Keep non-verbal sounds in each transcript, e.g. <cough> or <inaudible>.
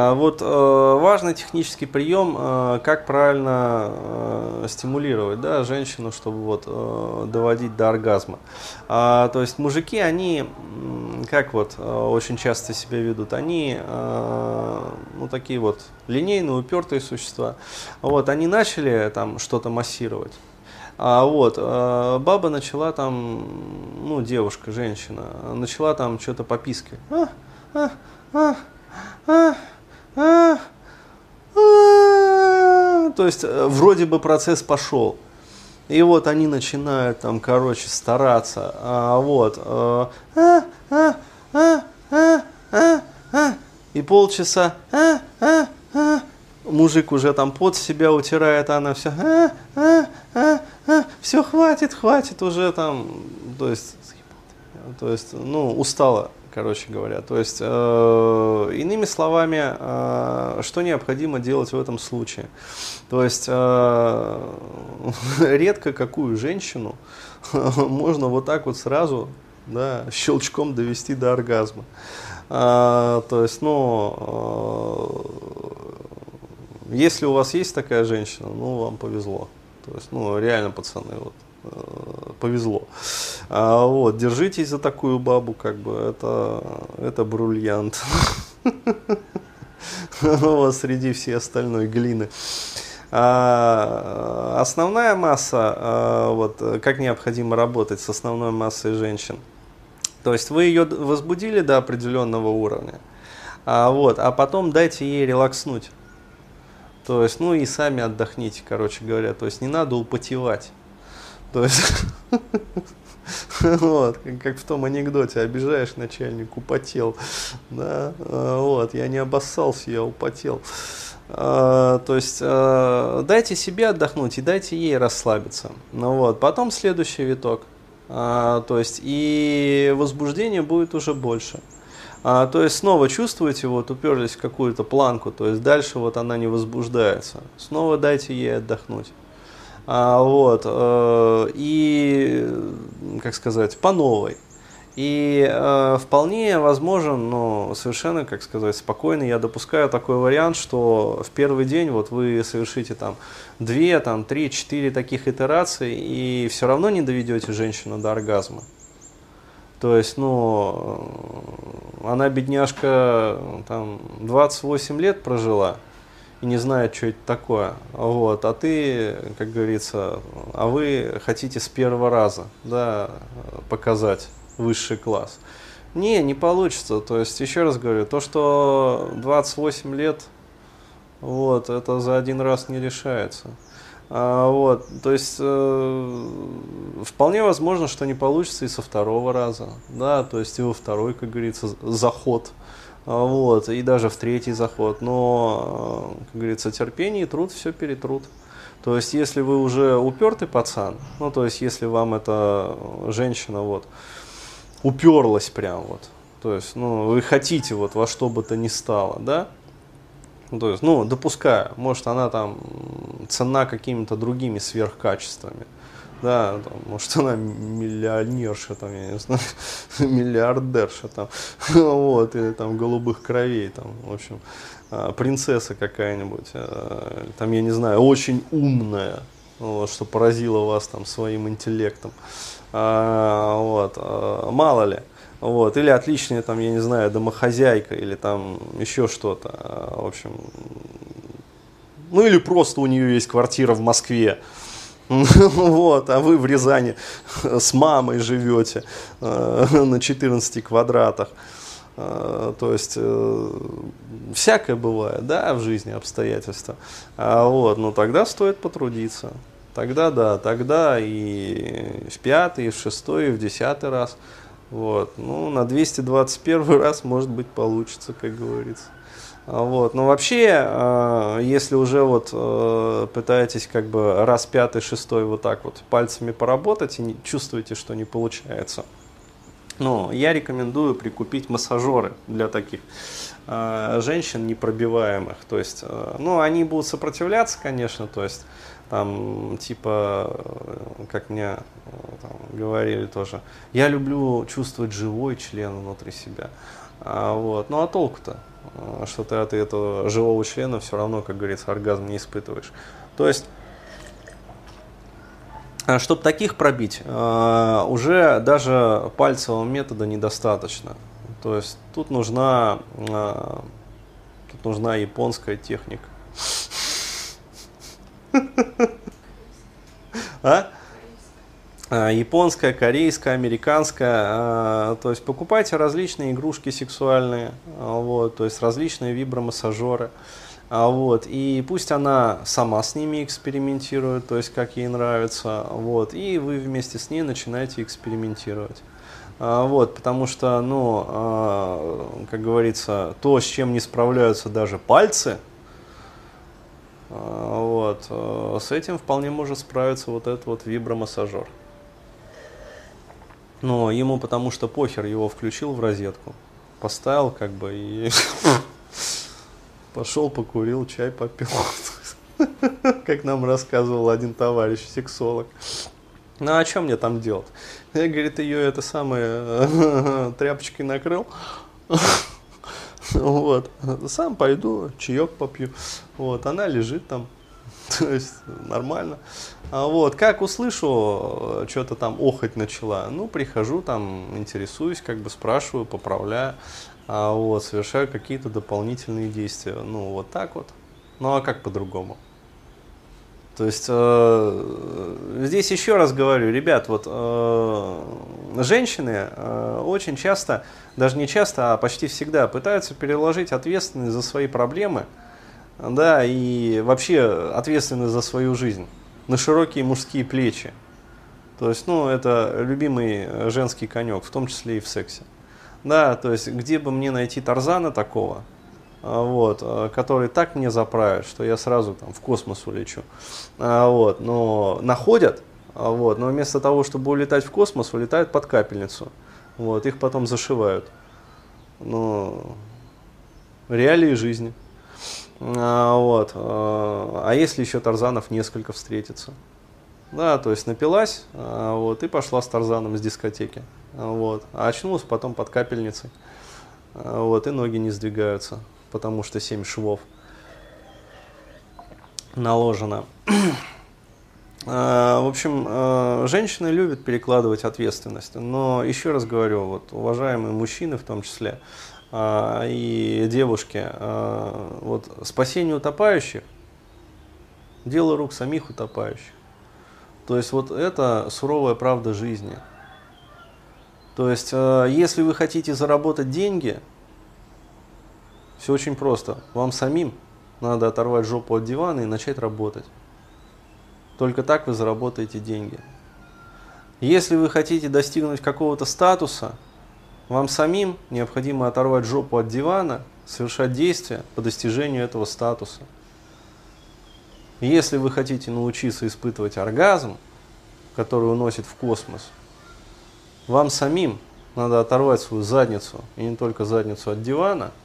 А вот э, важный технический прием, э, как правильно э, стимулировать да, женщину, чтобы вот, доводить до оргазма. А, то есть мужики, они, как вот очень часто себя ведут, они ну, такие вот линейные, упертые существа. Вот, они начали там что-то массировать. А вот, баба начала там, ну, девушка, женщина, начала там что-то попискивать. А, а, а, а. А, а, то есть э, вроде бы процесс пошел. И вот они начинают там, короче, стараться. А, вот. Э, а, и полчаса. Мужик уже там под себя утирает, а она все. Все, хватит, хватит уже там. То есть, то есть, ну, устала короче говоря. То есть, э, иными словами, э, что необходимо делать в этом случае? То есть, э, <laughs> редко какую женщину <laughs> можно вот так вот сразу да, щелчком довести до оргазма. Э, то есть, ну, э, если у вас есть такая женщина, ну, вам повезло. То есть, ну, реально, пацаны, вот, повезло. А, вот, держитесь за такую бабу, как бы, это, это бриллиант. <laughs> Среди всей остальной глины. А, основная масса, а, вот, как необходимо работать с основной массой женщин. То есть вы ее возбудили до определенного уровня, а, вот, а потом дайте ей релакснуть. То есть, ну и сами отдохните, короче говоря. То есть не надо употевать. То есть, <laughs> вот, как, в том анекдоте, обижаешь начальник, употел. Да, а, вот, я не обоссался, я употел. А, то есть, а, дайте себе отдохнуть и дайте ей расслабиться. Ну вот, потом следующий виток. То есть, и возбуждение будет уже больше. То есть снова чувствуете, вот уперлись в какую-то планку, то есть дальше вот она не возбуждается. Снова дайте ей отдохнуть. А, вот, э, и, как сказать, по новой. И э, вполне возможен, но совершенно, как сказать, спокойно я допускаю такой вариант, что в первый день вот вы совершите там две, там три, четыре таких итерации и все равно не доведете женщину до оргазма. То есть, ну, она бедняжка там 28 лет прожила, и не знает, что это такое. Вот. А ты, как говорится, а вы хотите с первого раза да, показать высший класс. Не, не получится. То есть, еще раз говорю, то, что 28 лет, вот, это за один раз не решается. А, вот, то есть, э, вполне возможно, что не получится и со второго раза, да, то есть и во второй, как говорится, заход. А, вот, и даже в третий заход. Но, говорится, терпение труд все перетрут. То есть, если вы уже упертый пацан, ну, то есть, если вам эта женщина вот уперлась прям вот, то есть, ну, вы хотите вот во что бы то ни стало, да, то есть, ну, допускаю, может, она там цена какими-то другими сверхкачествами, да, там, может, она миллионерша, там, я не знаю, <laughs> миллиардерша, там, <laughs> вот, или там голубых кровей, там, в общем, а, принцесса какая-нибудь, а, там, я не знаю, очень умная, вот, что поразило вас там своим интеллектом, а, вот, мало ли, вот, или отличная, там, я не знаю, домохозяйка, или там еще что-то, в общем, ну или просто у нее есть квартира в Москве, <laughs> Вот, а вы в Рязани с мамой живете э, на 14 квадратах. Э, то есть э, всякое бывает, да, в жизни обстоятельства. А вот, ну тогда стоит потрудиться. Тогда да, тогда и в пятый, и в шестой, и в десятый раз. Вот, ну на 221 раз может быть получится, как говорится. Вот. Но вообще, э, если уже вот э, пытаетесь как бы раз пятый, шестой вот так вот пальцами поработать и чувствуете, что не получается, ну, я рекомендую прикупить массажеры для таких э, женщин непробиваемых. То есть, ну, они будут сопротивляться, конечно, то есть, там, типа, как мне там, говорили тоже, я люблю чувствовать живой член внутри себя. А, вот. Ну, а толку-то? Э, что ты от этого живого члена все равно, как говорится, оргазм не испытываешь. То есть, э, чтобы таких пробить, э, уже даже пальцевого метода недостаточно. То есть тут нужна, тут нужна японская техника. <laughs> А? А? Японская, корейская, американская. А, то есть покупайте различные игрушки сексуальные, а, вот, то есть различные вибромассажеры. Вот, и пусть она сама с ними экспериментирует, то есть как ей нравится, вот, и вы вместе с ней начинаете экспериментировать. Вот, потому что, ну, как говорится, то, с чем не справляются даже пальцы, вот. Э, с этим вполне может справиться вот этот вот вибромассажер. Но ему потому что похер его включил в розетку, поставил как бы и <laughs> пошел покурил, чай попил. <laughs> Как нам рассказывал один товарищ, сексолог. Ну а что мне там делать? Я, говорит, ее это самое <laughs> тряпочкой накрыл. Вот. Сам пойду, чаек попью. Вот. Она лежит там. <laughs> То есть нормально. А вот, как услышу, что-то там охоть начала, ну, прихожу, там, интересуюсь, как бы спрашиваю, поправляю, а вот, совершаю какие-то дополнительные действия. Ну, вот так вот. Ну, а как по-другому? То есть э, здесь еще раз говорю, ребят, вот э, женщины э, очень часто, даже не часто, а почти всегда пытаются переложить ответственность за свои проблемы, да, и вообще ответственность за свою жизнь на широкие мужские плечи. То есть, ну, это любимый женский конек, в том числе и в сексе. Да, то есть, где бы мне найти Тарзана такого, а, вот, а, который так мне заправит, что я сразу там в космос улечу. А, вот, но находят, вот, но вместо того, чтобы улетать в космос, улетают под капельницу. Вот, их потом зашивают. Ну, реалии жизни. А, вот. А если еще Тарзанов несколько встретится? Да, то есть напилась, вот, и пошла с Тарзаном с дискотеки. Вот. А очнулась потом под капельницей. Вот, и ноги не сдвигаются потому что 7 швов наложено. <clears throat> А, в общем, а, женщины любят перекладывать ответственность, но еще раз говорю, вот, уважаемые мужчины в том числе а, и девушки, вот, спасение утопающих – дело рук самих утопающих. То есть вот это суровая правда жизни. То есть, если вы хотите заработать деньги – все очень просто. Вам самим надо оторвать жопу от дивана и начать работать. Только так вы заработаете деньги. Если вы хотите достигнуть какого-то статуса, вам самим необходимо оторвать жопу от дивана, совершать действия по достижению этого статуса. Если вы хотите научиться испытывать оргазм, который уносит в космос, вам самим надо оторвать свою задницу, и не только задницу от дивана –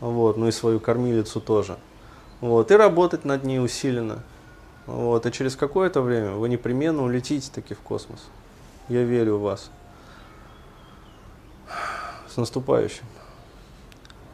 вот, ну и свою кормилицу тоже. Вот, и работать над ней усиленно. Вот, и через какое-то время вы непременно улетите таки в космос. Я верю в вас. С наступающим.